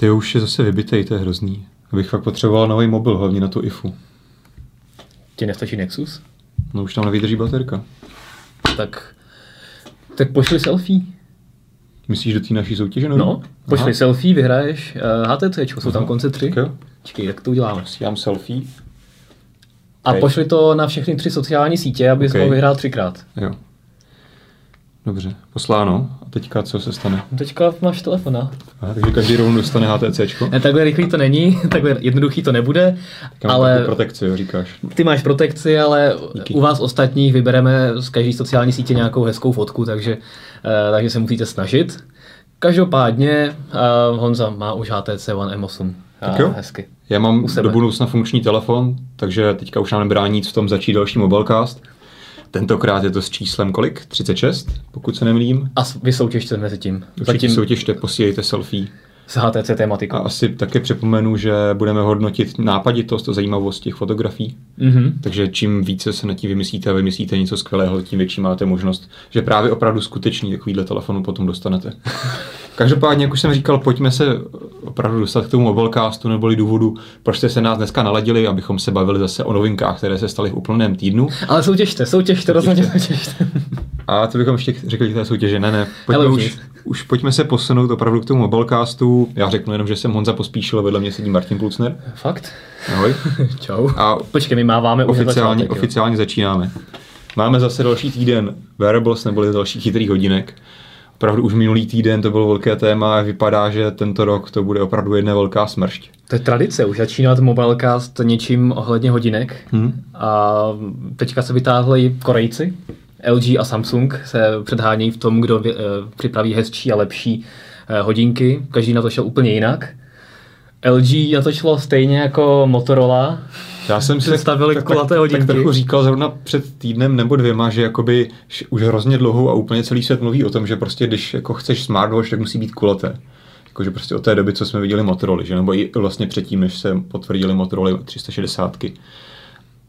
Ty už je zase vybitej, to je hrozný. Bych fakt potřeboval nový mobil, hlavně na tu IFU. Ti nestačí Nexus? No už tam nevydrží baterka. Tak, tak pošli selfie. Myslíš do té naší soutěže? No, pošli Aha. selfie, vyhraješ uh, HTC, jsou tam konce tři. Tak jo. Čekej, jak to uděláme? Dám selfie. A Hej. pošli to na všechny tři sociální sítě, aby Okay. okay. vyhrál třikrát. Jo. Dobře, posláno. A teďka co se stane? Teďka máš telefon, no. Aha, takže každý rovnou dostane HTCčko. Ne, takhle rychlý to není, takhle jednoduchý to nebude, Ale... ale protekci, jo, říkáš. ty máš protekci, ale Díky. u vás ostatních vybereme z každé sociální sítě nějakou hezkou fotku, takže, eh, takže se musíte snažit. Každopádně uh, Honza má už HTC One M8. Tak jo. Hezky. Já mám do budoucna funkční telefon, takže teďka už nám nebrání nic v tom začít další mobilecast. Tentokrát je to s číslem kolik? 36, pokud se nemýlím. A s- vy soutěžte mezi tím. Určitě Zatím soutěžte, posílejte selfie. S HTC tématikou. A asi také připomenu, že budeme hodnotit nápaditost a zajímavost těch fotografií. Mhm. Takže čím více se na tím vymyslíte a vymyslíte něco skvělého, tím větší máte možnost, že právě opravdu skutečný takovýhle telefonu potom dostanete. Každopádně, jak už jsem říkal, pojďme se opravdu dostat k tomu mobilecastu neboli důvodu, proč jste se nás dneska naladili, abychom se bavili zase o novinkách, které se staly v úplném týdnu. Ale soutěžte, soutěžte, rozhodně soutěžte. A to bychom ještě řekli k té soutěži. Ne, ne, pojďme Hele, už, už pojďme se posunout opravdu k tomu mobilecastu. Já řeknu jenom, že jsem Honza Pospíšil, vedle mě sedí Martin Klucner. Fakt? Ahoj. Čau. A Počkej, my máváme oficiálně, začátek, jo. oficiálně začínáme. Máme zase další týden wearables neboli dalších chytrých hodinek. Opravdu už minulý týden to bylo velké téma a vypadá, že tento rok to bude opravdu jedna velká smršť. To je tradice, už začínat Mobilecast něčím ohledně hodinek. Hmm. A teďka se vytáhli Korejci. LG a Samsung se předhánějí v tom, kdo vě- eh, připraví hezčí a lepší eh, hodinky. Každý na to šel úplně jinak. LG na to šlo stejně jako Motorola. Já jsem si Představili tak, kulaté tak, hodinky. tak trochu říkal zrovna před týdnem nebo dvěma, že jakoby už hrozně dlouho a úplně celý svět mluví o tom, že prostě když jako chceš smartwatch, tak musí být kulaté. Jakože prostě od té doby, co jsme viděli Motorola, že nebo i vlastně předtím, než se potvrdili Motorola 360.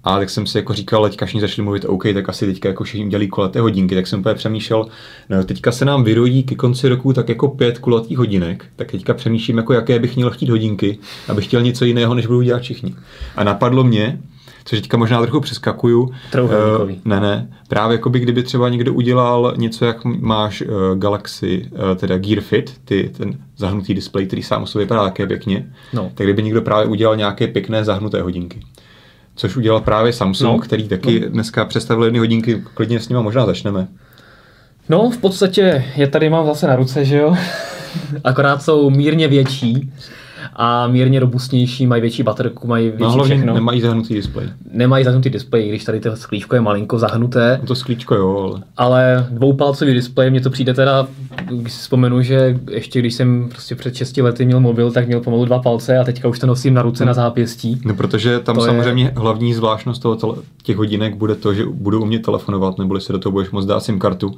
A tak jsem si jako říkal, teďka všichni začali mluvit, OK, tak asi teďka jako všichni dělají kulaté hodinky, tak jsem úplně přemýšlel, no teďka se nám vyrodí ke konci roku tak jako pět kulatých hodinek, tak teďka přemýšlím, jako jaké bych měl chtít hodinky, abych chtěl něco jiného, než budou dělat všichni. A napadlo mě, což teďka možná trochu přeskakuju, Trouhelníkový. eh, ne, ne, právě jako by kdyby třeba někdo udělal něco, jak máš uh, Galaxy, uh, teda Gear Fit, ty, ten zahnutý displej, který sám o sobě vypadá také pěkně, No. tak kdyby někdo právě udělal nějaké pěkné zahnuté hodinky. Což udělal právě Samsung, No. no, který taky no. dneska představil jedny hodinky, klidně s nima možná začneme. No, v podstatě je tady mám zase na ruce, že jo? Akorát jsou mírně větší a mírně robustnější, mají větší baterku, mají větší No hlavně všechno. nemají zahnutý displej. Nemají zahnutý displej, když tady to sklíčko je malinko zahnuté, No to sklíčko jo, ale ale dvoupalcový displej, mně to přijde teda, když si vzpomenu, že ještě když jsem prostě před 6 lety měl mobil, tak měl pomalu dva palce a teďka už to nosím na ruce na zápěstí. No, protože tam To samozřejmě je... hlavní zvláštnost toho tele, těch hodinek bude to, že budou umět telefonovat, neboli si do toho budeš moct dát SIM kartu.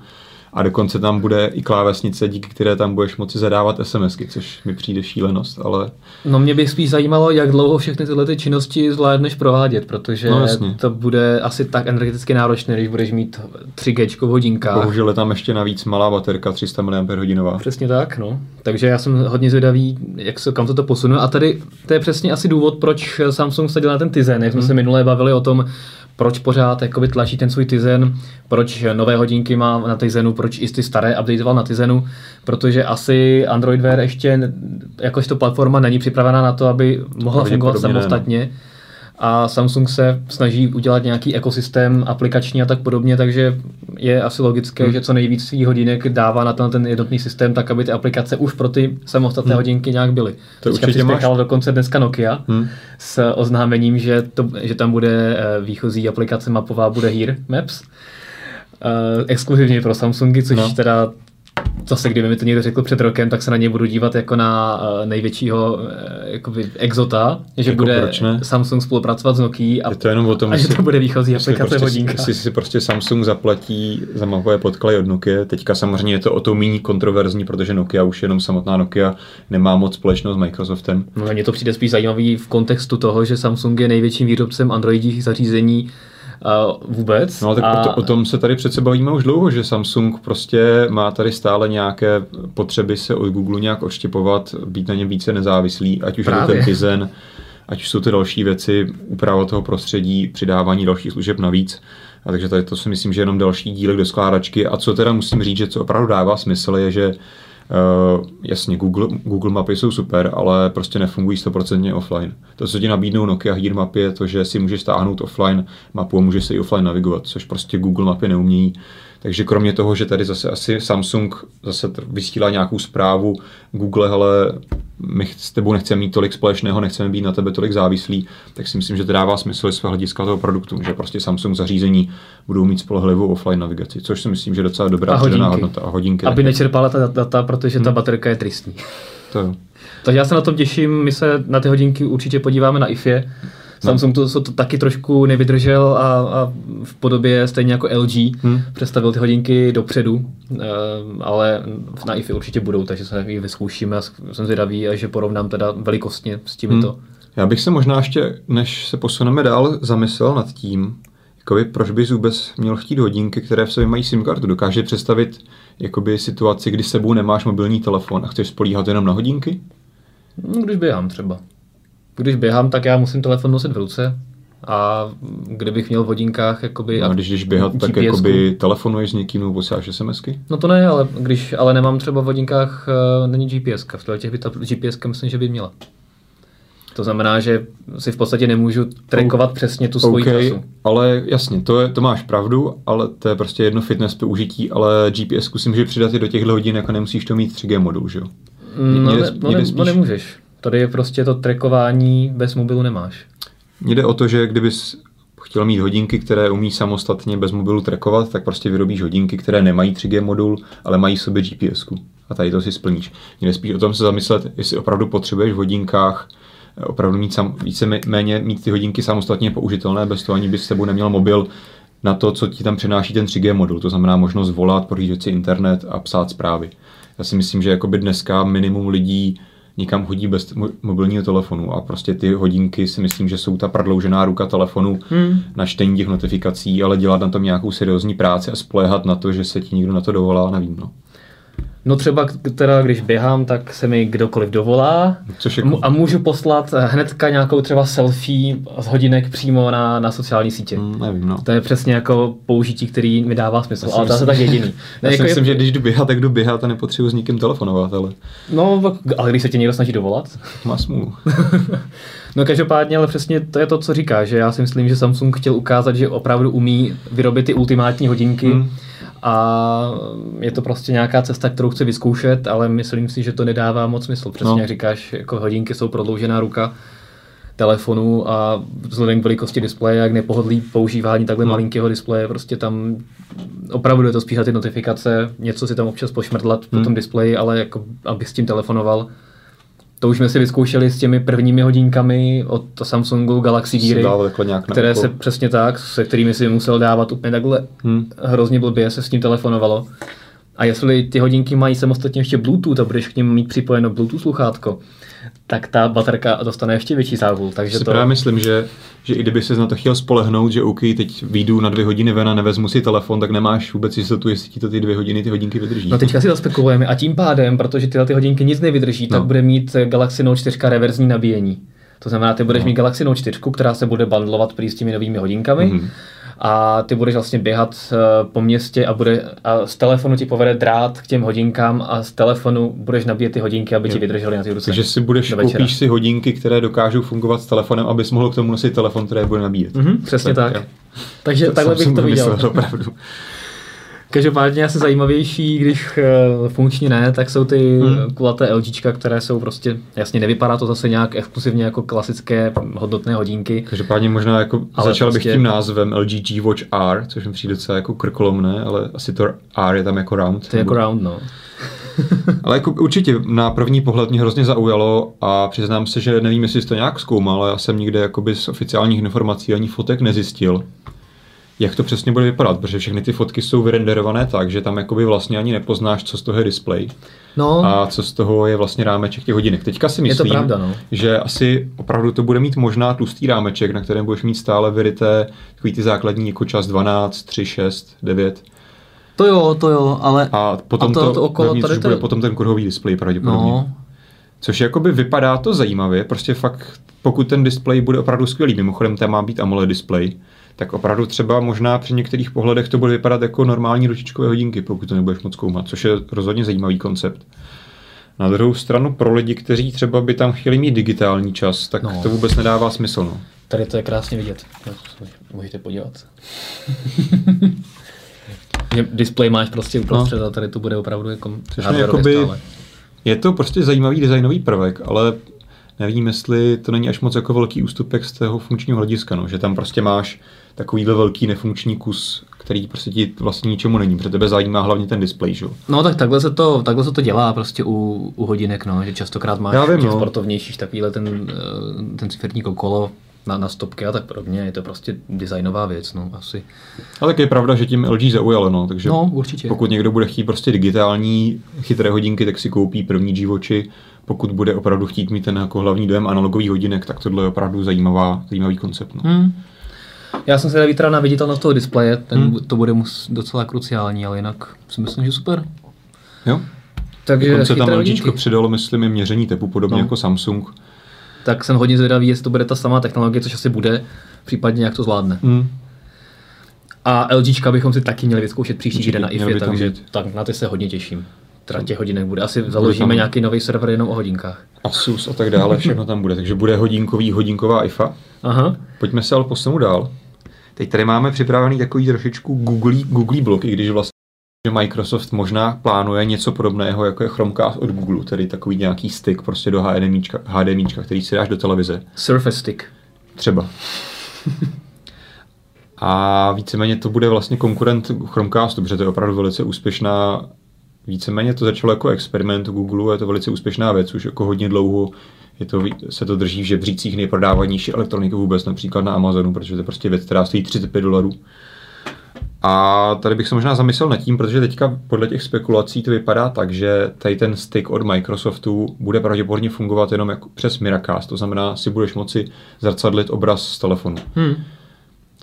A dokonce tam bude i klávesnice, díky které tam budeš moci zadávat SMSky, což mi přijde šílenost, ale No mě by spíš zajímalo, jak dlouho všechny tyhle ty činnosti zvládneš provádět, protože No, jasně. to bude asi tak energeticky náročné, když budeš mít 3G v hodinkách. bohužel je tam ještě navíc malá baterka 300 mAh. Přesně tak, no. Takže já jsem hodně zvědavý, jak se, kam to to posune. A tady to je přesně asi důvod, proč Samsung sadil na ten Tizen. Jak jsme se minule bavili o tom, proč pořád jakoby tlačí ten svůj Tizen, proč nové hodinky má na Tizenu, proč i ty staré updateoval na Tizenu, protože asi Android Wear ještě jakožto platforma není připravená na to, aby mohla fungovat ne, no. samostatně. A Samsung se snaží udělat nějaký ekosystém aplikační a tak podobně, takže je asi logické, Hmm. že co nejvíc svých hodinek dává na ten, ten jednotný systém, tak aby ty aplikace už pro ty samostatné hodinky nějak byly. Hmm. To Teďka určitě máš- dokonce dneska Nokia Hmm. s oznámením, že, to, že tam bude eh, výchozí aplikace mapová, bude Here Maps. Uh, exkluzivně pro Samsungy, což no. teda zase kdyby mi to někdo řekl před rokem, tak se na něj budu dívat jako na uh, největšího uh, jakoby exota, že Jako bude? Samsung spolupracovat s Nokia a, Je to jenom o tom, a že to bude výchozí aplikace prostě, hodinka. jestli si prostě Samsung zaplatí za mapové podklady od Nokia, teďka samozřejmě je to o to méně kontroverzní, protože Nokia už jenom samotná Nokia nemá moc společnost s Microsoftem. No, mně to přijde spíš zajímavý v kontextu toho, že Samsung je největším výrobcem androidních zařízení Uh, vůbec. No tak a... o, to, o tom se tady přece bavíme už dlouho, že Samsung prostě má tady stále nějaké potřeby se od Google nějak odštěpovat, být na něm více nezávislý, ať už Právě. je to ten Tizen, ať už jsou to další věci, úprava toho prostředí, přidávání dalších služeb navíc. A takže tady to si myslím, že je jenom další dílek do skládačky. A co teda musím říct, že co opravdu dává smysl, je, že Uh, jasně, Google, Google mapy jsou super, ale prostě nefungují 100% offline. To, co ti nabídnou Nokia Heat mapy, je to, že si můžeš stáhnout offline mapu a můžeš se i offline navigovat, což prostě Google mapy neumějí. Takže kromě toho, že tady zase asi Samsung zase vysílá nějakou zprávu Google, ale my s tebou nechceme mít tolik společného, nechceme být na tebe tolik závislí, tak si myslím, že to dává smysl z hlediska toho produktu, že prostě Samsung zařízení budou mít spolehlivou offline navigaci, což si myslím, že je docela dobrá a hodnota. A hodinky. Aby nečerpala ta data, protože ta hmm. baterka je tristní. To jo. Takže já se na tom těším, my se na ty hodinky určitě podíváme na IFE. Samsung to, to taky trošku nevydržel a, a v podobě stejně jako LG hmm. představil ty hodinky dopředu, uh, ale na IFI určitě budou, takže se ji vyzkoušíme a jsem zvědavý, a že porovnám teda velikostně s těmito. Hmm. Já bych se možná ještě, než se posuneme dál, zamyslel nad tím, jakoby, proč bys vůbec měl chtít hodinky, které v sobě mají SIM kartu. Dokáže představit jakoby, situaci, kdy sebou nemáš mobilní telefon a chceš spolíhat jenom na hodinky? No, když běhám třeba když běhám, tak já musím telefon nosit v ruce a kdybych měl v hodinkách jakoby... No, a když jdeš běhat, tak jakoby telefonuješ s někým nebo posíláš SMSky? No to ne, ale když ale nemám třeba v hodinkách, uh, není GPS. V těch by ta GPS myslím, že by měla. To znamená, že si v podstatě nemůžu trackovat oh, přesně tu svoji okay, trasu. Ale jasně, to, je, to máš pravdu, ale to je prostě jedno fitness použití, ale GPS si může přidat i do těchto hodin, jako nemusíš to mít 3G modul, že jo? Mm, no, ne, no, ne, spíš... no nemůžeš. Tady je prostě to trackování bez mobilu nemáš. Mně jde o to, že kdybys chtěl mít hodinky, které umí samostatně bez mobilu trackovat, tak prostě vyrobíš hodinky, které nemají 3G modul, ale mají v sobě GPS. -ku. A tady to si splníš. Mě spíš o tom se zamyslet, jestli opravdu potřebuješ v hodinkách eh, opravdu mít sam, více méně mít ty hodinky samostatně použitelné, bez toho ani bys s sebou neměl mobil na to, co ti tam přináší ten 3G modul, to znamená možnost volat, prohlížet si internet a psát zprávy. Já si myslím, že jakoby dneska minimum lidí nikam chodí bez mobilního telefonu a prostě ty hodinky si myslím, že jsou ta prodloužená ruka telefonu hmm. na čtení těch notifikací, ale dělat na tom nějakou seriózní práci a spolehat na to, že se ti někdo na to dovolá, nevím. No. No třeba teda, když běhám, tak se mi kdokoliv dovolá Což je... a můžu poslat hnedka nějakou třeba selfie z hodinek přímo na, na sociální sítě. Mm, nevím, no. To je přesně jako použití, který mi dává smysl, ale to je tak jediný. Ne, Já jako si myslím, je... že když jdu běhat, tak jdu běhat a nepotřebuji s nikým telefonovat, ale... No, ale když se tě někdo snaží dovolat? Má smůlu. no každopádně, ale přesně to je to, co říká, že já si myslím, že Samsung chtěl ukázat, že opravdu umí vyrobit ty ultimátní hodinky, mm a je to prostě nějaká cesta, kterou chci vyzkoušet, ale myslím si, že to nedává moc smysl. Přesně no. jak říkáš, jako hodinky jsou prodloužená ruka telefonu a vzhledem k velikosti displeje, jak nepohodlí používání takhle no. malinkého displeje, prostě tam opravdu je to spíš ty notifikace, něco si tam občas pošmrdlat hmm. po tom displeji, ale jako aby s tím telefonoval, to už jsme si vyzkoušeli s těmi prvními hodinkami od Samsungu Galaxy Geary, které se přesně tak, se kterými si musel dávat úplně takhle hmm. hrozně blbě, se s tím telefonovalo. A jestli ty hodinky mají samostatně ještě Bluetooth a budeš k ním mít připojeno Bluetooth sluchátko, tak ta baterka dostane ještě větší záhul. Takže si to... právě myslím, že, že i kdyby se na to chtěl spolehnout, že OK, teď výjdu na dvě hodiny ven a nevezmu si telefon, tak nemáš vůbec jistotu, jestli ti to ty dvě hodiny ty hodinky vydrží. No teďka si to spekulujeme a tím pádem, protože tyhle ty hodinky nic nevydrží, no. tak bude mít Galaxy Note 4 reverzní nabíjení. To znamená, ty budeš no. mít Galaxy Note 4, která se bude bandlovat prý s těmi novými hodinkami. Mm-hmm a ty budeš vlastně běhat eh, po městě a, bude, a z telefonu ti povede drát k těm hodinkám a z telefonu budeš nabíjet ty hodinky, aby ti vydržely na ty ruce. Takže si budeš, koupíš si hodinky, které dokážou fungovat s telefonem, abys mohl k tomu nosit telefon, který bude nabíjet. Mm-hmm, přesně tak. tak. Takže to takhle bych to viděl. Opravdu. Každopádně asi zajímavější, když uh, funkčně ne, tak jsou ty hmm. kulaté LG, které jsou prostě, jasně nevypadá to zase nějak exkluzivně jako klasické hodnotné hodinky. Každopádně možná jako ale začal prostě... bych tím názvem LG G Watch R, což mi přijde docela jako krkolomné, ale asi to R je tam jako round. To je jako round, no. ale jako určitě na první pohled mě hrozně zaujalo a přiznám se, že nevím, jestli jsi to nějak zkoumal, ale já jsem nikde jakoby z oficiálních informací ani fotek nezjistil jak to přesně bude vypadat, protože všechny ty fotky jsou vyrenderované tak, že tam jakoby vlastně ani nepoznáš, co z toho je display No, a co z toho je vlastně rámeček těch hodinek. Teďka si Je to myslím, pravda, no. že asi opravdu to bude mít možná tlustý rámeček, na kterém budeš mít stále vyryté takový ty základní jako čas 12, 3, 6, 9 to jo, to jo, ale... a potom A to- to, to okolo tady to- bude potom ten kruhový displej pravděpodobně. no, Což jakoby vypadá to zajímavě, prostě fakt, pokud ten displej bude opravdu skvělý, mimochodem tam má být AMOLED displej, tak opravdu třeba možná při některých pohledech to bude vypadat jako normální ručičkové hodinky, pokud to nebudeš moc zkoumat, což je rozhodně zajímavý koncept. Na druhou stranu pro lidi, kteří třeba by tam chtěli mít digitální čas, tak No. to vůbec nedává smysl. No. tady to je krásně vidět. No, Můžete podívat. Display máš prostě uprostřed a tady to bude opravdu jako Což je hardwarově jakoby, stále. je to prostě zajímavý designový prvek, ale nevím, jestli to není až moc jako velký ústupek z toho funkčního hlediska, no, že tam prostě máš takovýhle velký nefunkční kus, který prostě ti vlastně ničemu není, protože tebe zajímá hlavně ten displej, že? jo. No tak takhle se to, takhle se to dělá prostě u, u hodinek, no, že častokrát máš Já vím, těch no. sportovnějších takovýhle ten, eh, ten ciferní kolo na, na stopky a tak podobně. Je to prostě designová věc, no, asi. Ale tak je pravda, že tím LG zaujalo, no, takže No, určitě. pokud někdo bude chtít prostě digitální chytré hodinky, tak si koupí první G-Watchy, pokud bude opravdu chtít mít ten jako hlavní dojem analogový hodinek, tak tohle je opravdu zajímavá, zajímavý koncept. No. Hmm. Já jsem se dal teda na viditelnost toho displeje, ten, Hmm. to bude mus docela kruciální, ale jinak si myslím, že super. Jo? Takže Dokonce tam LG přidalo, myslím, i měření tepu, podobně No. jako Samsung. Tak jsem hodně zvědavý, jestli to bude ta samá technologie, což asi bude, případně jak to zvládne. Hmm. A LGčka bychom si taky měli vyzkoušet příští týden na IFE, takže být. tak na ty se hodně těším. Teda těch hodinek bude. Asi založíme tam- nějaký nový server jenom o hodinkách. Asus a tak dále, všechno tam bude. Takže bude hodinkový, hodinková IFA. Aha. Pojďme se ale posunout dál. Teď tady máme připravený takový trošičku googlí, googlí blok, i když vlastně že Microsoft možná plánuje něco podobného, jako je Chromecast od Google, tedy takový nějaký stick prostě do HDMIčka, HDMIčka který si dáš do televize. Surface Stick. Třeba. A víceméně to bude vlastně konkurent Chromecastu, protože to je opravdu velice úspěšná Víceméně to začalo jako experiment Google, je to velice úspěšná věc, už jako hodně dlouho je to, se to drží v žebřících nejprodávanější elektroniky vůbec, například na Amazonu, protože to je prostě věc, která stojí 35 dolarů. A tady bych se možná zamyslel nad tím, protože teďka podle těch spekulací to vypadá tak, že tady ten stick od Microsoftu bude pravděpodobně fungovat jenom jako přes Miracast, to znamená, si budeš moci zrcadlit obraz z telefonu. Hmm.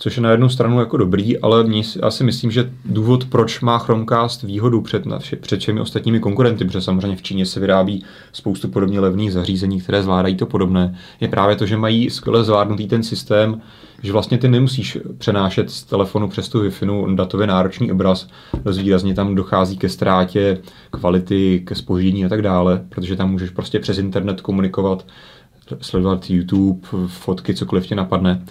Což je na jednu stranu jako dobrý, ale já si myslím, že důvod, proč má Chromecast výhodu před, před všemi ostatními konkurenty, protože samozřejmě v Číně se vyrábí spoustu podobně levných zařízení, které zvládají to podobné, je právě to, že mají skvěle zvládnutý ten systém, že vlastně ty nemusíš přenášet z telefonu přes tu Wi-Fi datově náročný obraz, dost výrazně tam dochází ke ztrátě kvality, ke spoždění a tak dále, protože tam můžeš prostě přes internet komunikovat, sledovat YouTube, fotky, cokoliv tě napadne.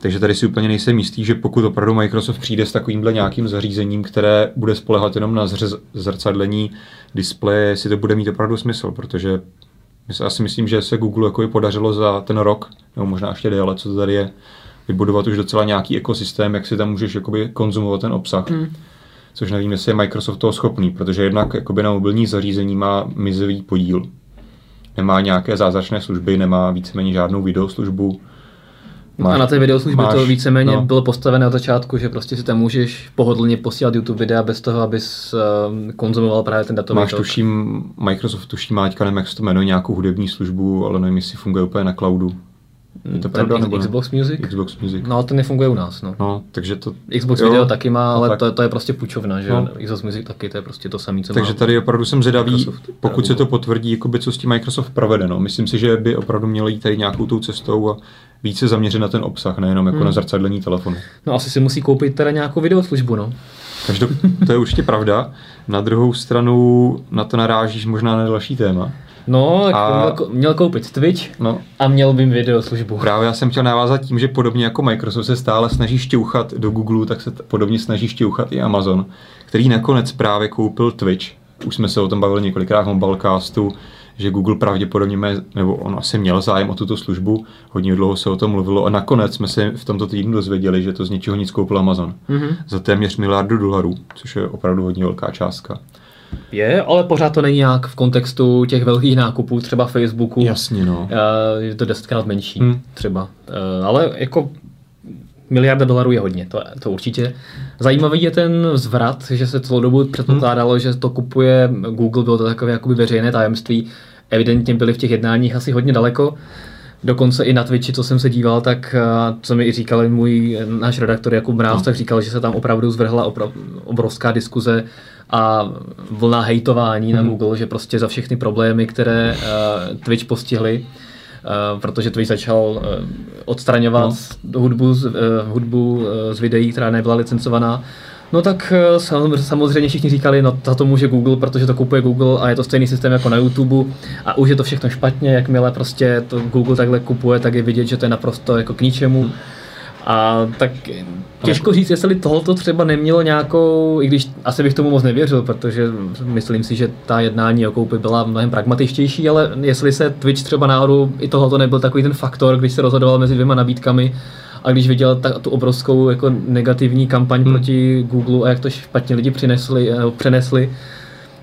Takže tady si úplně nejsem jistý, že pokud opravdu Microsoft přijde s takovýmhle nějakým zařízením, které bude spolehat jenom na zřez- zrcadlení displeje, si to bude mít opravdu smysl, protože já si myslím, že se Google jako podařilo za ten rok, nebo možná ještě déle, co to tady je, vybudovat už docela nějaký ekosystém, jak si tam můžeš jakoby konzumovat ten obsah. Hmm. Což nevím, jestli je Microsoft toho schopný, protože jednak jakoby na mobilní zařízení má mizivý podíl. Nemá nějaké zázračné služby, nemá víceméně žádnou videoslužbu. A na té videoslužby máš- to víceméně no. bylo postavené od začátku, že prostě si tam můžeš pohodlně posílat YouTube videa bez toho, abys um, konzumoval právě ten datový Máš tok. tuším, Microsoft tuším, má teďka nevím, jak se to jmenuje, nějakou hudební službu, ale nevím, jestli funguje úplně na cloudu. Je to ten pravda, nebo ne? Xbox Music? Xbox Music. No, ten nefunguje u nás, no. No, takže to... Xbox jo, Video taky má, no ale tak. to, to je prostě půjčovna, že No. Xbox Music taky, to je prostě to samé, co Takže má. tady opravdu jsem zvědavý, Microsoft, pokud se to potvrdí, jakoby, co s tím Microsoft provede. No. Myslím si, že by opravdu mělo jít tady nějakou tou cestou a více zaměřit na ten obsah, nejenom jako Hmm. na zrcadlení telefonu. No asi si musí koupit teda nějakou videoslužbu, no. Každop, to je určitě pravda. Na druhou stranu na to narážíš možná na další téma. No, A- měl, ko- měl koupit Twitch No, a měl by videoslužbu. Právě já jsem chtěl navázat tím, že podobně jako Microsoft se stále snaží šťouchat do Google, tak se t- podobně snaží šťouchat i Amazon, který nakonec právě koupil Twitch. Už jsme se o tom bavili několikrát v Mobilecastu, že Google pravděpodobně, má, nebo on asi měl zájem o tuto službu, hodně dlouho se o tom mluvilo a nakonec jsme se v tomto týdnu dozvěděli, že to z ničeho nic koupil Amazon. Mhm. Za téměř miliardu dolarů, což je opravdu hodně velká částka. Je, ale pořád to není nějak v kontextu těch velkých nákupů, třeba Facebooku. Jasně, no. Eh, Je to desetkrát menší, Hmm. třeba. Eh, Ale jako miliarda dolarů je hodně, to, to určitě. Zajímavý je ten zvrat, že se celou dobu předpokládalo, hmm. že to kupuje Google, bylo to takové jakoby veřejné tajemství. Evidentně byli v těch jednáních asi hodně daleko. Dokonce i na Twitchi, co jsem se díval, tak co mi i říkal můj náš redaktor Jakub Mráz, no. tak říkal, že se tam opravdu zvrhla opra- obrovská diskuze a vlna hejtování hmm. na Google, že prostě za všechny problémy, které uh, Twitch postihly, protože Twitch začal uh, odstraňovat no. hudbu, uh, hudbu uh, z videí, která nebyla licencovaná, No tak samozřejmě všichni říkali, no za to může Google, protože to kupuje Google a je to stejný systém jako na YouTube a už je to všechno špatně, jakmile prostě to Google takhle kupuje, tak je vidět, že to je naprosto jako k ničemu. Hmm. A tak těžko říct, jestli tohoto třeba nemělo nějakou, i když asi bych tomu moc nevěřil, protože myslím si, že ta jednání o koupi byla mnohem pragmatičtější, ale jestli se Twitch třeba náhodou i tohoto nebyl takový ten faktor, když se rozhodoval mezi dvěma nabídkami, a když viděl ta, tu obrovskou jako negativní kampaň hmm. proti Google a jak to špatně lidi přinesli, nebo přenesli,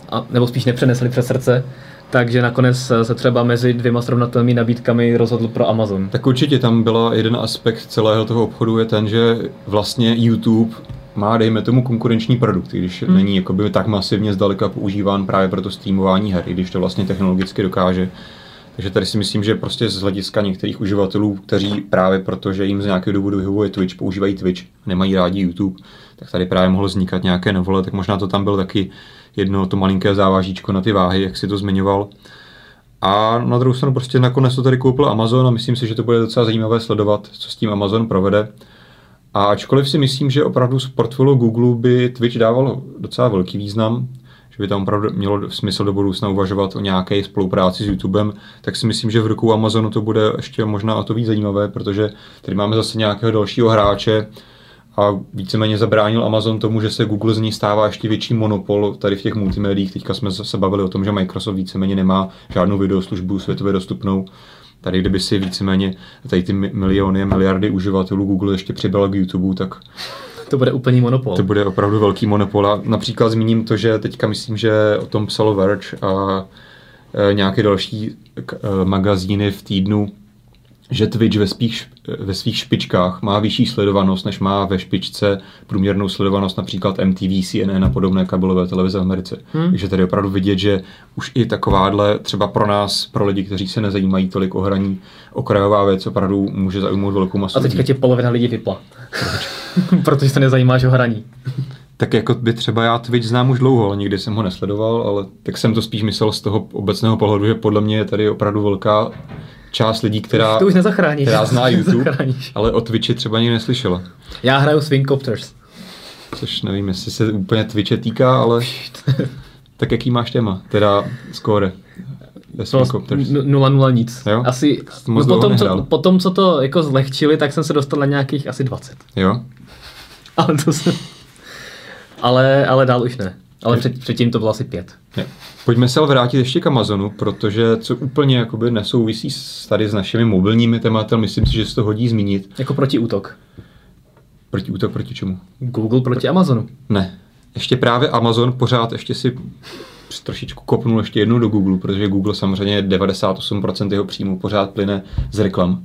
a, nebo spíš nepřenesli přes srdce, takže nakonec se třeba mezi dvěma srovnatelnými nabídkami rozhodl pro Amazon. Tak určitě tam byla jeden aspekt celého toho obchodu je ten, že vlastně YouTube má, dejme tomu, konkurenční produkt, když hmm. není jakoby tak masivně zdaleka používán právě pro to streamování her, i když to vlastně technologicky dokáže. Takže tady si myslím, že prostě z hlediska některých uživatelů, kteří právě protože jim z nějakého důvodu vyhovuje Twitch, používají Twitch, nemají rádi YouTube, tak tady právě mohlo vznikat nějaké novole, tak možná to tam byl taky jedno to malinké závažíčko na ty váhy, jak si to zmiňoval. A na druhou stranu prostě nakonec to tady koupil Amazon a myslím si, že to bude docela zajímavé sledovat, co s tím Amazon provede. A ačkoliv si myslím, že opravdu z portfolio Google by Twitch dával docela velký význam, že by tam opravdu mělo smysl do budoucna uvažovat o nějaké spolupráci s YouTubem, tak si myslím, že v rukou Amazonu to bude ještě možná o to víc zajímavé, protože tady máme zase nějakého dalšího hráče, a víceméně zabránil Amazon tomu, že se Google z ní stává ještě větší monopol tady v těch multimédiích. Teďka jsme se bavili o tom, že Microsoft víceméně nemá žádnou videoslužbu světově dostupnou. Tady kdyby si víceméně tady ty miliony, miliardy uživatelů Google ještě přibral k YouTube, tak to bude úplný monopol. To bude opravdu velký monopol. A například zmíním to, že teďka myslím, že o tom psalo Verge a e, nějaké další e, magazíny v týdnu že Twitch ve svých, ve svých špičkách má vyšší sledovanost, než má ve špičce průměrnou sledovanost například MTV, CNN a podobné kabelové televize v Americe. Hmm. Takže tady opravdu vidět, že už i takováhle třeba pro nás, pro lidi, kteří se nezajímají tolik o hraní, okrajová věc opravdu může zaujmout velkou masu. A teďka tě polovina lidí vypla. Protože se nezajímáš o hraní. tak jako by třeba já Twitch znám už dlouho, ale nikdy jsem ho nesledoval, ale tak jsem to spíš myslel z toho obecného pohledu, že podle mě je tady opravdu velká část lidí, která, to už nezachráníš. která zná YouTube, ale o Twitchi třeba nikdy neslyšela. Já hraju Swingcopters. Což nevím, jestli se úplně Twitche týká, ale tak jaký máš téma? Teda score? Nula nula nic. Jo? Asi, no potom, co, potom, co to jako zlehčili, tak jsem se dostal na nějakých asi 20. Jo? Ale to jsem... Ale, ale dál už ne. Ale před, předtím to bylo asi pět. Je. Pojďme se ale vrátit ještě k Amazonu, protože co úplně jakoby nesouvisí s, tady s našimi mobilními tématy, myslím si, že se to hodí zmínit. Jako protiútok. Protiútok proti čemu? Google proti Amazonu. Ne. Ještě právě Amazon pořád ještě si trošičku kopnul ještě jednou do Google, protože Google samozřejmě 98% jeho příjmu pořád plyne z reklam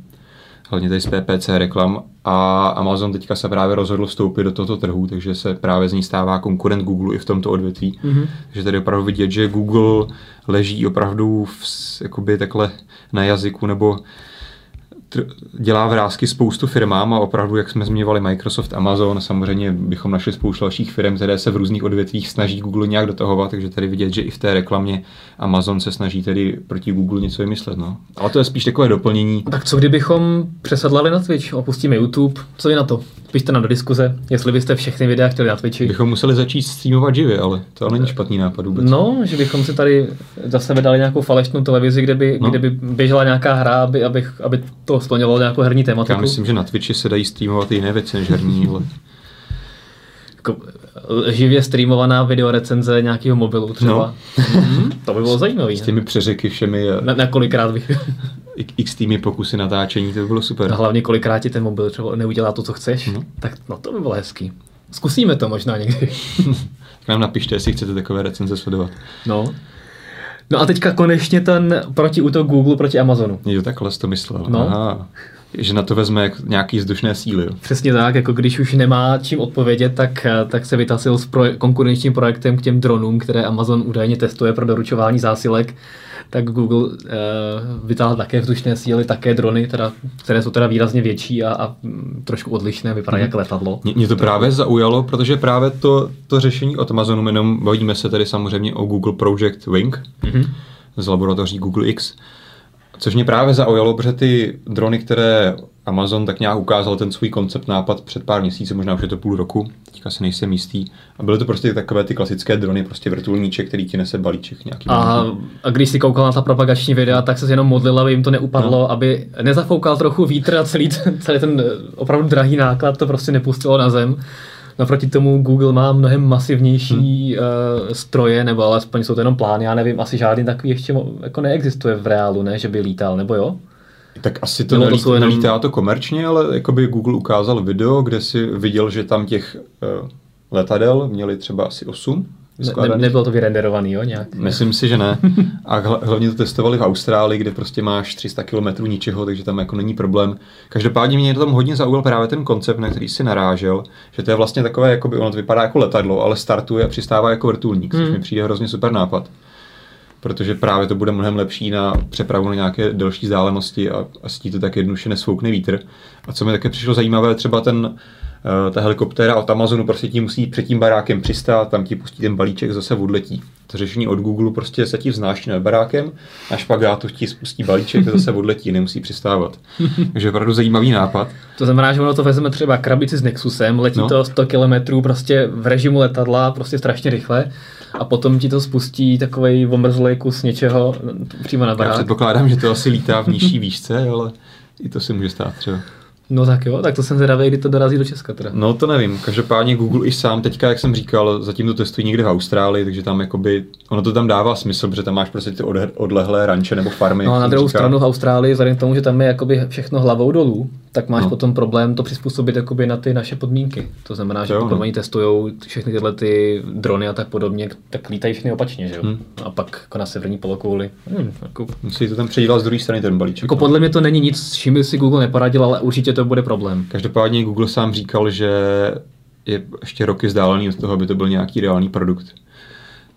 hlavně tady z PPC reklam a Amazon teďka se právě rozhodl vstoupit do tohoto trhu, takže se právě z ní stává konkurent Google i v tomto odvětví. Mm-hmm. Takže tady opravdu vidět, že Google leží opravdu v, jakoby takhle na jazyku nebo dělá vrázky spoustu firmám a opravdu, jak jsme zmiňovali Microsoft, Amazon, samozřejmě bychom našli spoustu dalších firm, které se v různých odvětvích snaží Google nějak dotahovat, takže tady vidět, že i v té reklamě Amazon se snaží tedy proti Google něco vymyslet. No. Ale to je spíš takové doplnění. Tak co kdybychom přesedlali na Twitch, opustíme YouTube, co je na to? Pište nám do diskuze, jestli byste všechny videa chtěli na Twitchi. Bychom museli začít streamovat živě, ale to není špatný nápad vůbec. No, že bychom si tady zase vydali nějakou falešnou televizi, kde by, no. kde by běžela nějaká hra, aby, aby, aby to splňovalo nějakou herní tématiku. Já myslím, že na Twitchi se dají streamovat i jiné věci než herní, ale... Jako, eh, živě streamovaná videorecenze nějakého mobilu třeba. No. Mm, to by bylo zajímavé. S těmi přeřeky všemi. Na, na kolikrát bych... X týmy pokusy natáčení, to by bylo super. A hlavně kolikrát ti ten mobil třeba neudělá to, co chceš, no. tak no to by bylo hezký. Zkusíme to možná někdy. K nám napište, jestli chcete takové recenze sledovat. No. No a teďka konečně ten protiútok Google proti Amazonu. Jo, takhle jsi to myslel. No. Aha. Že na to vezme jak nějaký vzdušné síly. Jo. Přesně tak, jako když už nemá čím odpovědět, tak, tak se vytasil s pro, konkurenčním projektem k těm dronům, které Amazon údajně testuje pro doručování zásilek tak Google uh, vytáhl také vzdušné síly, také drony, teda, které jsou teda výrazně větší a, a mm, trošku odlišné, vypadají mm. jak letadlo. Mě, mě to právě zaujalo, protože právě to, to řešení od Amazonu, jenom bavíme se tedy samozřejmě o Google Project Wing mm-hmm. z laboratoří Google X, Což mě právě zaujalo, protože ty drony, které Amazon tak nějak ukázal ten svůj koncept, nápad před pár měsíci, možná už je to půl roku, teďka si nejsem jistý. A byly to prostě takové ty klasické drony, prostě vrtulníček, který ti nese balíček nějaký. A, a když si koukal na ta propagační videa, tak se jenom modlil, aby jim to neupadlo, no. aby nezafoukal trochu vítr a celý, celý ten opravdu drahý náklad to prostě nepustilo na zem. Naproti tomu Google má mnohem masivnější hmm. uh, stroje, nebo alespoň jsou to jenom plány, já nevím, asi žádný takový ještě jako neexistuje v reálu, ne, že by lítal, nebo jo? Tak asi to, nelítá, to jenom... nelítá to komerčně, ale jakoby Google ukázal video, kde si viděl, že tam těch uh, letadel měli třeba asi 8 ne, nebylo to vyrenderovaný, jo? Nějak? Myslím si, že ne. A hlavně to testovali v Austrálii, kde prostě máš 300 km ničeho, takže tam jako není problém. Každopádně mě tam hodně zaujal právě ten koncept, na který si narážel, že to je vlastně takové, jakoby, ono to vypadá jako letadlo, ale startuje a přistává jako vrtulník, hmm. což mi přijde hrozně super nápad. Protože právě to bude mnohem lepší na přepravu na nějaké delší vzdálenosti a, a s to tak jednoduše nesvoukne vítr. A co mi také přišlo zajímavé, třeba ten ta helikoptéra od Amazonu prostě ti musí před tím barákem přistát, tam ti pustí ten balíček, zase odletí. To řešení od Google prostě se ti vznáší nad barákem, na špagátu ti spustí balíček, zase odletí, nemusí přistávat. Takže opravdu zajímavý nápad. To znamená, že ono to vezme třeba krabici s Nexusem, letí no. to 100 km prostě v režimu letadla, prostě strašně rychle a potom ti to spustí takový omrzlej kus něčeho přímo na barák. Já předpokládám, že to asi lítá v nižší výšce, ale i to si může stát třeba. No tak jo, tak to jsem zvědavý, kdy to dorazí do Česka teda. No to nevím, každopádně Google i sám teďka, jak jsem říkal, zatím to testují někde v Austrálii, takže tam jakoby, ono to tam dává smysl, protože tam máš prostě ty odlehlé ranče nebo farmy. No a na druhou stranu v Austrálii, vzhledem k tomu, že tam je jakoby všechno hlavou dolů, tak máš no. potom problém to přizpůsobit jakoby na ty naše podmínky. To znamená, že pokud no. oni testují všechny tyhle ty drony a tak podobně, tak lítají všechny opačně, že jo? Hmm. A pak jako na severní polokouli. Hmm, jako... Musí to tam předělat z druhé strany ten balíček. Jako no. podle mě to není nic, s čím by si Google neporadil, ale určitě to bude problém. Každopádně Google sám říkal, že je ještě roky vzdálený od toho, aby to byl nějaký reálný produkt.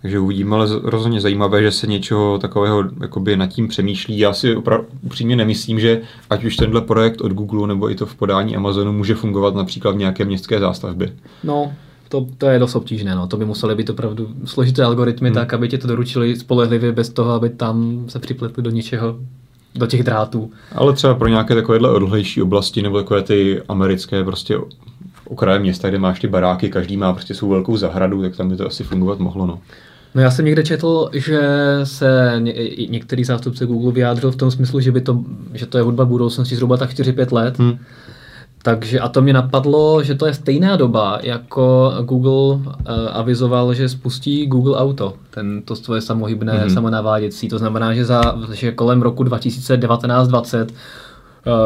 Takže uvidíme, ale rozhodně zajímavé, že se něčeho takového jakoby nad tím přemýšlí. Já si opravdu upřímně nemyslím, že ať už tenhle projekt od Google nebo i to v podání Amazonu může fungovat například v nějaké městské zástavbě. No, to, to je dost obtížné. No. To by musely být opravdu složité algoritmy hmm. tak, aby tě to doručili spolehlivě bez toho, aby tam se připletli do něčeho do těch drátů. Ale třeba pro nějaké takovéhle odlehlejší oblasti nebo takové ty americké prostě okraje města, kde máš ty baráky, každý má prostě svou velkou zahradu, tak tam by to asi fungovat mohlo. No. No já jsem někde četl, že se ně, některý zástupce Google vyjádřil v tom smyslu, že, by to, že to je hudba budoucnosti zhruba tak 4-5 let. Hmm. Takže a to mě napadlo, že to je stejná doba, jako Google uh, avizoval, že spustí Google Auto, ten, to svoje samohybné, mm-hmm. samonaváděcí. To znamená, že, za, že kolem roku 2019-2020 Eh,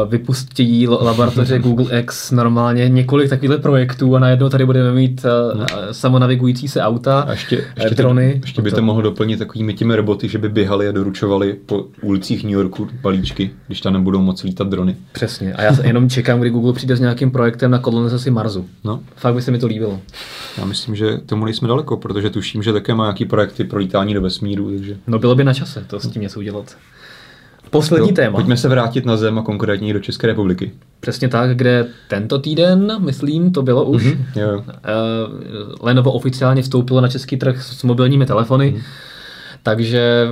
vypustí laboratoře Google X normálně několik takových projektů a najednou tady budeme mít uh, samonavigující se auta, a ještě, ještě drony. Ty, ještě by to mohlo doplnit takovými těmi roboty, že by běhali a doručovali po ulicích New Yorku balíčky, když tam nebudou moc lítat drony. Přesně. A já jenom čekám, kdy Google přijde s nějakým projektem na kolonizaci Marsu. No. Fakt by se mi to líbilo. Já myslím, že tomu nejsme daleko, protože tuším, že také má nějaký projekty pro lítání do vesmíru. Takže... No bylo by na čase to s tím něco udělat. Poslední no, téma. Pojďme se vrátit na zem a konkrétně do České republiky. Přesně tak, kde tento týden, myslím, to bylo už, mm-hmm, jo. Uh, Lenovo oficiálně vstoupilo na český trh s mobilními telefony, mm. takže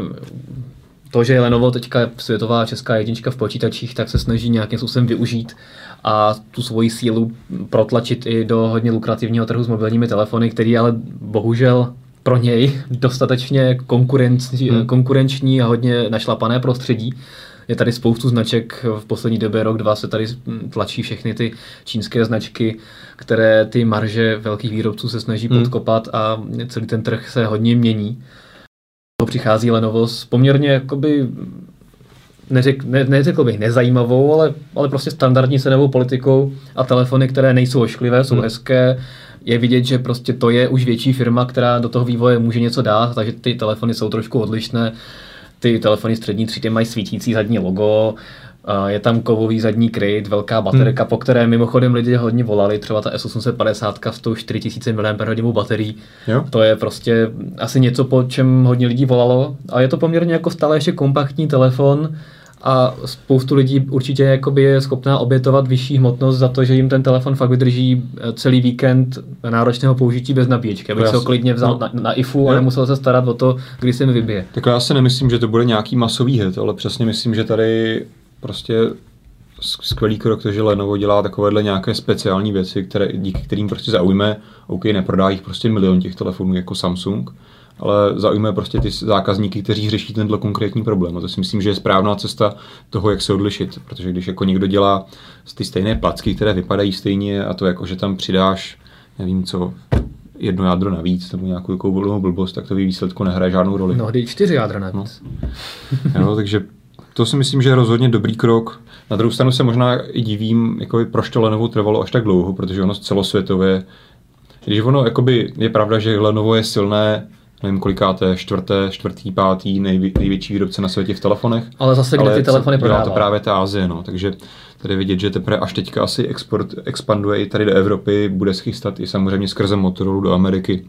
to, že je Lenovo teďka světová česká jednička v počítačích, tak se snaží nějakým způsobem využít a tu svoji sílu protlačit i do hodně lukrativního trhu s mobilními telefony, který ale bohužel pro něj dostatečně konkurenční, hmm. konkurenční a hodně našlapané prostředí. Je tady spoustu značek, v poslední době rok, dva se tady tlačí všechny ty čínské značky, které ty marže velkých výrobců se snaží hmm. podkopat a celý ten trh se hodně mění. Přichází Lenovo s poměrně jakoby neřek, ne, neřekl bych nezajímavou, ale, ale prostě standardní cenovou politikou a telefony, které nejsou ošklivé, jsou hmm. hezké, je vidět, že prostě to je už větší firma, která do toho vývoje může něco dát, takže ty telefony jsou trošku odlišné. Ty telefony střední třídy mají svítící zadní logo, Je tam kovový zadní kryt, velká baterka, hmm. po které mimochodem lidi hodně volali, třeba ta S850 s tou 4000 mAh baterií. Jo. To je prostě asi něco, po čem hodně lidí volalo. A je to poměrně jako stále ještě kompaktní telefon, a spoustu lidí určitě jakoby je schopná obětovat vyšší hmotnost za to, že jim ten telefon fakt vydrží eh, celý víkend náročného použití bez nabíječky. Abych se ho klidně vzal no, na, na IFu a nemusel se starat o to, kdy se mi vybije. Tak já si nemyslím, že to bude nějaký masový hit, ale přesně myslím, že tady prostě skvělý krok to, že Lenovo dělá takovéhle nějaké speciální věci, které, díky kterým prostě zaujme, OK, neprodá jich prostě milion těch telefonů jako Samsung, ale zaujme prostě ty zákazníky, kteří řeší tenhle konkrétní problém. A to si myslím, že je správná cesta toho, jak se odlišit, protože když jako někdo dělá ty stejné placky, které vypadají stejně a to jako, že tam přidáš, nevím co, jedno jádro navíc nebo nějakou takovou blbost, tak to výsledku nehraje žádnou roli. No, čtyři jádra navíc. No. jo, takže to si myslím, že je rozhodně dobrý krok. Na druhou stranu se možná i divím, jako proč to Lenovo trvalo až tak dlouho, protože ono celosvětově, když ono jakoby, je pravda, že Lenovo je silné nevím kolikáté, čtvrté, čtvrtý, pátý nejvě, největší výrobce na světě v telefonech. Ale zase, kde ty telefony prodává? to právě ta Azie, no. Takže tady vidět, že teprve až teďka asi export expanduje i tady do Evropy, bude schystat i samozřejmě skrze Motorola do Ameriky.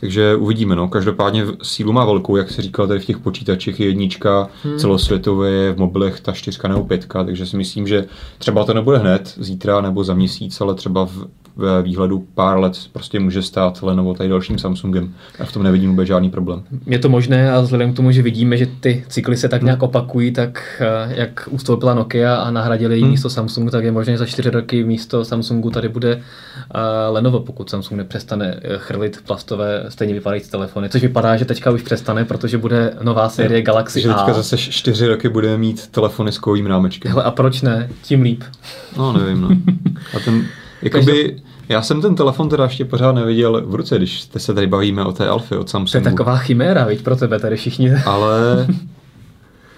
Takže uvidíme. No. Každopádně sílu má velkou, jak se říkal tady v těch počítačích, je jednička, hmm. celosvětově v mobilech ta čtyřka nebo pětka, takže si myslím, že třeba to nebude hned, zítra nebo za měsíc, ale třeba v ve výhledu pár let prostě může stát Lenovo tady dalším Samsungem. A v tom nevidím vůbec žádný problém. Je to možné a vzhledem k tomu, že vidíme, že ty cykly se tak hmm. nějak opakují, tak eh, jak ustoupila Nokia a nahradili hmm. místo Samsungu, tak je možné, že za čtyři roky místo Samsungu tady bude uh, Lenovo, pokud Samsung nepřestane eh, chrlit plastové stejně vypadající telefony, což vypadá, že teďka už přestane, protože bude nová série Galaxy že teďka A. zase čtyři roky budeme mít telefony s kovým rámečkem. Hele, a proč ne? Tím líp. No, nevím, no. A ten, Jakoby, já jsem ten telefon teda ještě pořád neviděl v ruce, když se tady bavíme o té Alfy od Samsungu. To je taková chiméra, víš, pro tebe tady všichni. Ale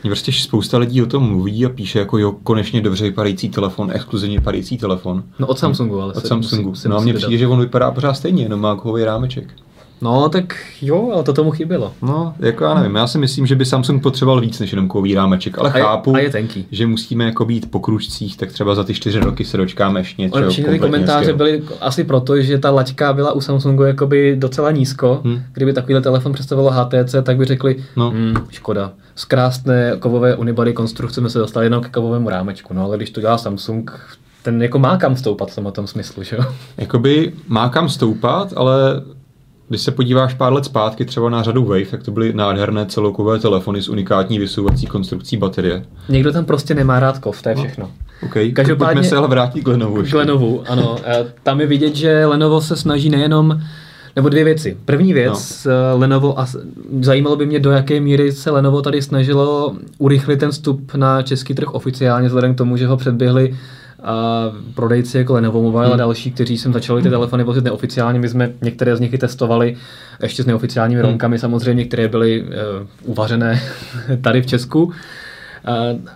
prostě spousta lidí o tom mluví a píše jako jo, konečně dobře vypadající telefon, exkluzivně vypadající telefon. No od Samsungu, ale Od Samsungu. Musí, no a mně přijde, že on vypadá pořád stejně, jenom má kovový rámeček. No, tak jo, ale to tomu chybělo. No, jako já nevím, já si myslím, že by Samsung potřeboval víc než jenom kový rámeček, ale a je, chápu, a je tenký. že musíme jako být po kručcích, tak třeba za ty čtyři roky se dočkáme ještě něco. Všechny ty komentáře byly asi proto, že ta laťka byla u Samsungu jakoby docela nízko. Hmm. Kdyby takovýhle telefon představilo HTC, tak by řekli, no. hmm, škoda. Z krásné kovové unibody konstrukce jsme se dostali jenom ke kovovému rámečku, no ale když to dělá Samsung, ten jako má kam stoupat v tom, tom smyslu, že jo? Jakoby má kam stoupat, ale když se podíváš pár let zpátky třeba na řadu Wave, tak to byly nádherné celoukové telefony s unikátní vysouvací konstrukcí baterie. Někdo tam prostě nemá rád kov, to je no. všechno. No. OK, Každopádně se ale vrátit k Lenovu. K Lenovu, ano. Tam je vidět, že Lenovo se snaží nejenom nebo dvě věci. První věc, no. Lenovo, a zajímalo by mě, do jaké míry se Lenovo tady snažilo urychlit ten vstup na český trh oficiálně, vzhledem k tomu, že ho předběhli a prodejci jako Lenovo Mobile hmm. a další, kteří sem začali ty telefony vozit neoficiálně. My jsme některé z nich i testovali ještě s neoficiálními hmm. ronkami samozřejmě, které byly uh, uvařené tady v Česku.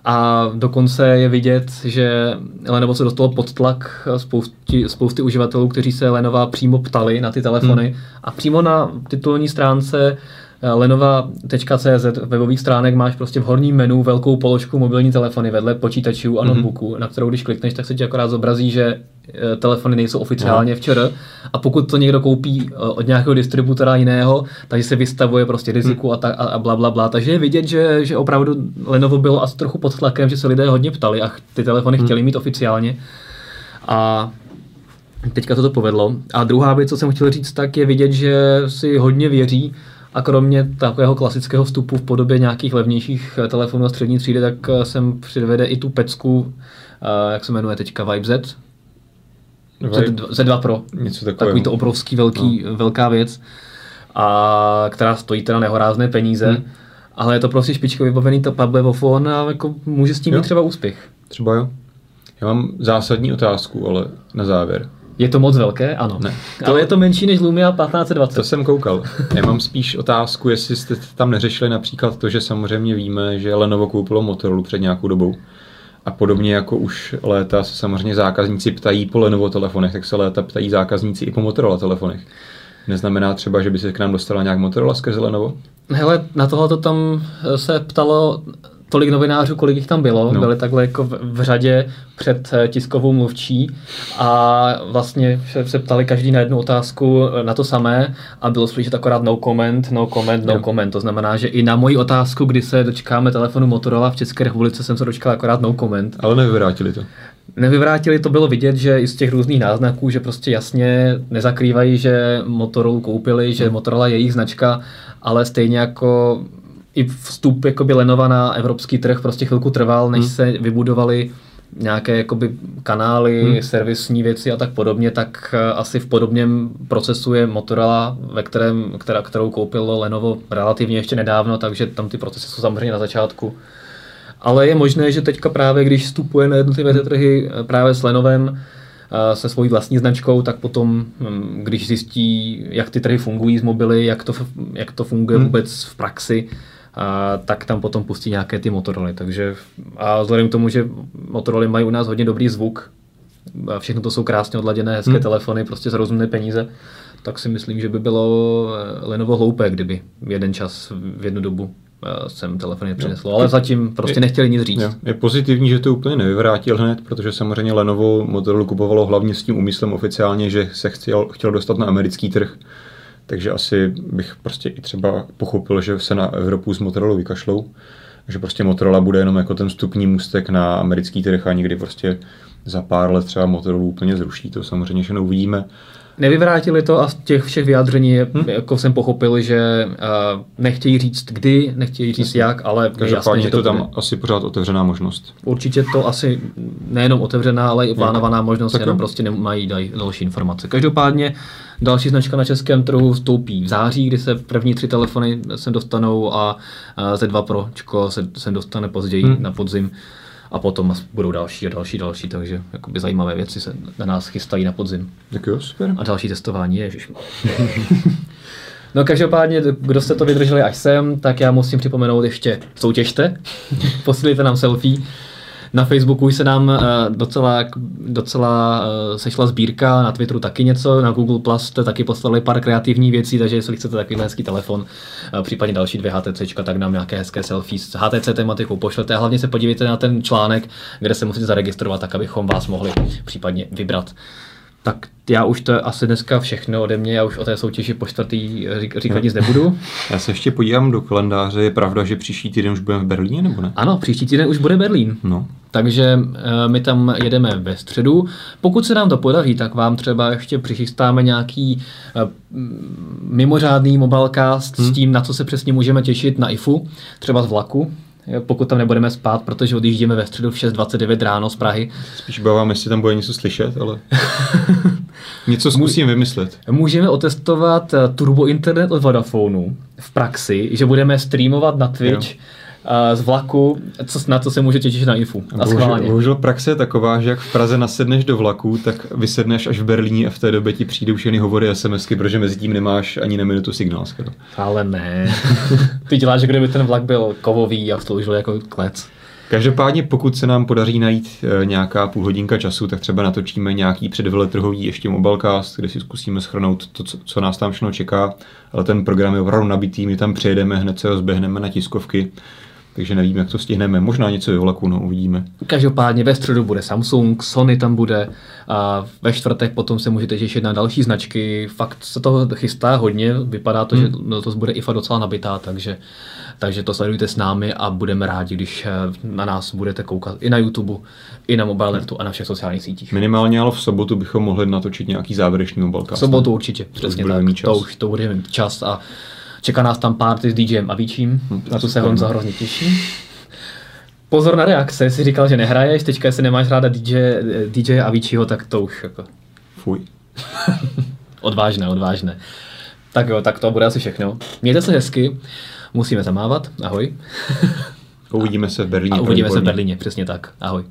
A dokonce je vidět, že Lenovo se dostalo pod tlak spousty, spousty uživatelů, kteří se Lenova přímo ptali na ty telefony. Hmm. A přímo na titulní stránce Eh, Lenova.cz webových stránek máš prostě v horním menu velkou položku mobilní telefony vedle počítačů a mhm. notebooků, mm-hmm. na kterou když klikneš, tak se ti akorát zobrazí, že eh, telefony nejsou oficiálně v ČR a pokud to někdo koupí eh, od nějakého distributora jiného, takže se vystavuje prostě riziku mm. a, ta, a bla, bla, bla. Takže je vidět, že, že opravdu Lenovo bylo asi trochu pod tlakem, že se lidé hodně ptali a ty telefony mm. chtěli mít oficiálně. A teďka to to povedlo. A druhá věc, co jsem chtěl říct, tak je vidět, že si hodně věří a kromě takového klasického vstupu v podobě nějakých levnějších eh, telefonů a střední třídy, tak eh, sem přivede i tu pecku, eh, jak se jmenuje teďka, Vibe Z. Z2 Pro. Něco takového. Takový to obrovský velký, no. velká věc, a která stojí teda nehorázné peníze. Hmm. Ale je to prostě špičkově vybavený tablet phone a jako může s tím jo. mít třeba úspěch. Třeba jo. Já mám zásadní otázku, ale na závěr. Je to moc velké? Ano. Ne. To, Ale je to menší než Lumia 1520. To jsem koukal. Já mám spíš otázku, jestli jste tam neřešili například to, že samozřejmě víme, že Lenovo koupilo Motorola před nějakou dobou. A podobně jako už léta se samozřejmě zákazníci ptají po Lenovo telefonech, tak se léta ptají zákazníci i po Motorola telefonech. Neznamená třeba, že by se k nám dostala nějak Motorola skrze Lenovo? Hele, na tohle tam se ptalo tolik novinářů, kolik jich tam bylo, No. byli takhle jako v, v řadě před eh, tiskovou mluvčí a vlastně se, se ptali každý na jednu otázku eh, na to samé a bylo slyšet akorát no comment, no comment, no Jo. comment. To znamená, že i na moji otázku, kdy se dočkáme telefonu Motorola v České republice, jsem se dočkal akorát no comment. Ale nevyvrátili to. Nevyvrátili, to bylo vidět, že i z těch různých náznaků, že prostě jasně nezakrývají, že Motorola koupili, že Motorola je jejich značka, ale stejně jako i vstup jakoby Lenova na evropský trh prostě chvilku trval, než se vybudovali nějaké jakoby kanály, hmm. servisní věci a tak podobně, tak eh, asi v podobném procesu je Motorola, ve kterém, která, kterou koupilo Lenovo relativně ještě nedávno, takže tam ty procesy jsou samozřejmě na začátku. Ale je možné, že teďka právě, když vstupuje na jednotlivé ty trhy eh, právě s Lenovem, eh, se svojí vlastní značkou, tak potom, hm, když zjistí, jak ty trhy fungují z mobily, jak to, jak to funguje Hmm. vůbec v praxi, a tak tam potom pustí nějaké ty Motorola. Takže a vzhledem k tomu, že Motorola mají u nás hodně dobrý zvuk, a všechno to jsou krásně odladěné, hezké Hmm. telefony, prostě za rozumné peníze, tak si myslím, že by bylo eh, Lenovo hloupé, kdyby jeden čas, v jednu dobu eh, sem telefony přineslo. Ale zatím prostě nechtěli nic říct. Jo. Je pozitivní, že to úplně nevyvrátil hned, protože samozřejmě Lenovo Motorola kupovalo hlavně s tím úmyslem oficiálně, že se chtěl, chtěl dostat na americký trh. Takže asi bych prostě i třeba pochopil, že se na Evropu z Motorola vykašlou. Že prostě Motorola bude jenom jako ten vstupní můstek na americký trh a někdy prostě za pár let třeba Motorola úplně zruší. To samozřejmě všechno uvidíme. Nevyvrátili to a z těch všech vyjádření hmm. jako jsem pochopil, že uh, nechtějí říct kdy, nechtějí říct jak, ale Každopádně že je to tam bude. asi pořád otevřená možnost. Určitě to asi nejenom otevřená, ale i plánovaná možnost, Tak jenom jo. prostě nemají další informace. Každopádně další značka na českém trhu vstoupí v září, kdy se první tři telefony sem dostanou a a Z2 Pročko se, se dostane později hmm. na podzim a potom budou další a další, další, takže jakoby zajímavé věci se na nás chystají na podzim. Tak jo, super. A další testování, ježiš. No každopádně, kdo jste to vydrželi až sem, tak já musím připomenout ještě soutěžte, posílejte nám selfie. Na Facebooku se nám eh, docela, docela eh, sešla sbírka, na Twitteru taky něco, na Google Plus jste taky poslali pár kreativních věcí, takže jestli chcete takový hezký telefon, eh, případně další dvě HTC, tak nám nějaké hezké selfie s HTC tematikou pošlete a hlavně se podívejte na ten článek, kde se musíte zaregistrovat, tak abychom vás mohli případně vybrat. Tak já už to je asi dneska všechno ode mě, já už o té soutěži po čtvrtý řík, říkat nic nebudu. Já se ještě podívám do kalendáře. Je pravda, že příští týden už budeme v Berlíně, nebo ne? Ano, příští týden už bude Berlín. No, Takže eh, my tam jedeme ve středu. Pokud se nám to podaří, tak vám třeba ještě přichystáme nějaký eh, mimořádný mobilecast hmm. s tím, na co se přesně můžeme těšit na IFu, třeba z vlaku, pokud tam nebudeme spát, protože odjíždíme ve středu v 6.29 ráno z Prahy. spíš bavám, jestli tam bude něco slyšet, ale něco zkusím vymyslet. Můžeme otestovat eh, turbo internet od Vodafonu v praxi, že budeme streamovat na Twitch eh, z vlaku, co, na co se může těšit na IFu. A Bohužel, praxe je taková, že jak v Praze nasedneš do vlaku, tak vysedneš až v Berlíně a v té době ti přijdou všechny hovory a SMSky, protože mezi tím nemáš ani na minutu signál skoro. Ale ne. Ty děláš, že kdyby ten vlak byl kovový a sloužil jako klec. Každopádně, pokud se nám podaří najít e, nějaká půl hodinka času, tak třeba natočíme nějaký předveletrhový ještě mobilecast, kde si zkusíme schrnout to, co, co nás tam všechno čeká. Ale ten program je opravdu nabitý, my tam přijedeme, hned se rozběhneme na tiskovky, takže nevím, jak to stihneme. Možná něco vlaku, no, uvidíme. Každopádně ve středu bude Samsung, Sony tam bude a ve čtvrtek potom se můžete těšit na další značky. Fakt se toho chystá hodně, vypadá to, hmm. že letos bude IFA docela nabitá, takže, takže to sledujte s námi a budeme rádi, když eh, na nás budete koukat i na YouTube, i na Mobilenetu a na všech sociálních sítích. Minimálně, ale v sobotu bychom mohli natočit nějaký závěrečný V mobilecast. sobotu určitě, přesně tak. To už to budeme mít čas a čeká nás tam party s DJem Avicím, Hm, na to se Honza hrozně těší. Pozor na reakce, jsi říkal, že nehraješ, teďka jestli nemáš ráda DJ, DJ Aviciiho, tak to už jako Fuj. odvážné, odvážné. Tak jo, tak to bude asi všechno. Mějte se hezky, musíme zamávat, ahoj. Uvidíme se v Berlíně. A uvidíme se v. Berlíně, přesně tak, ahoj.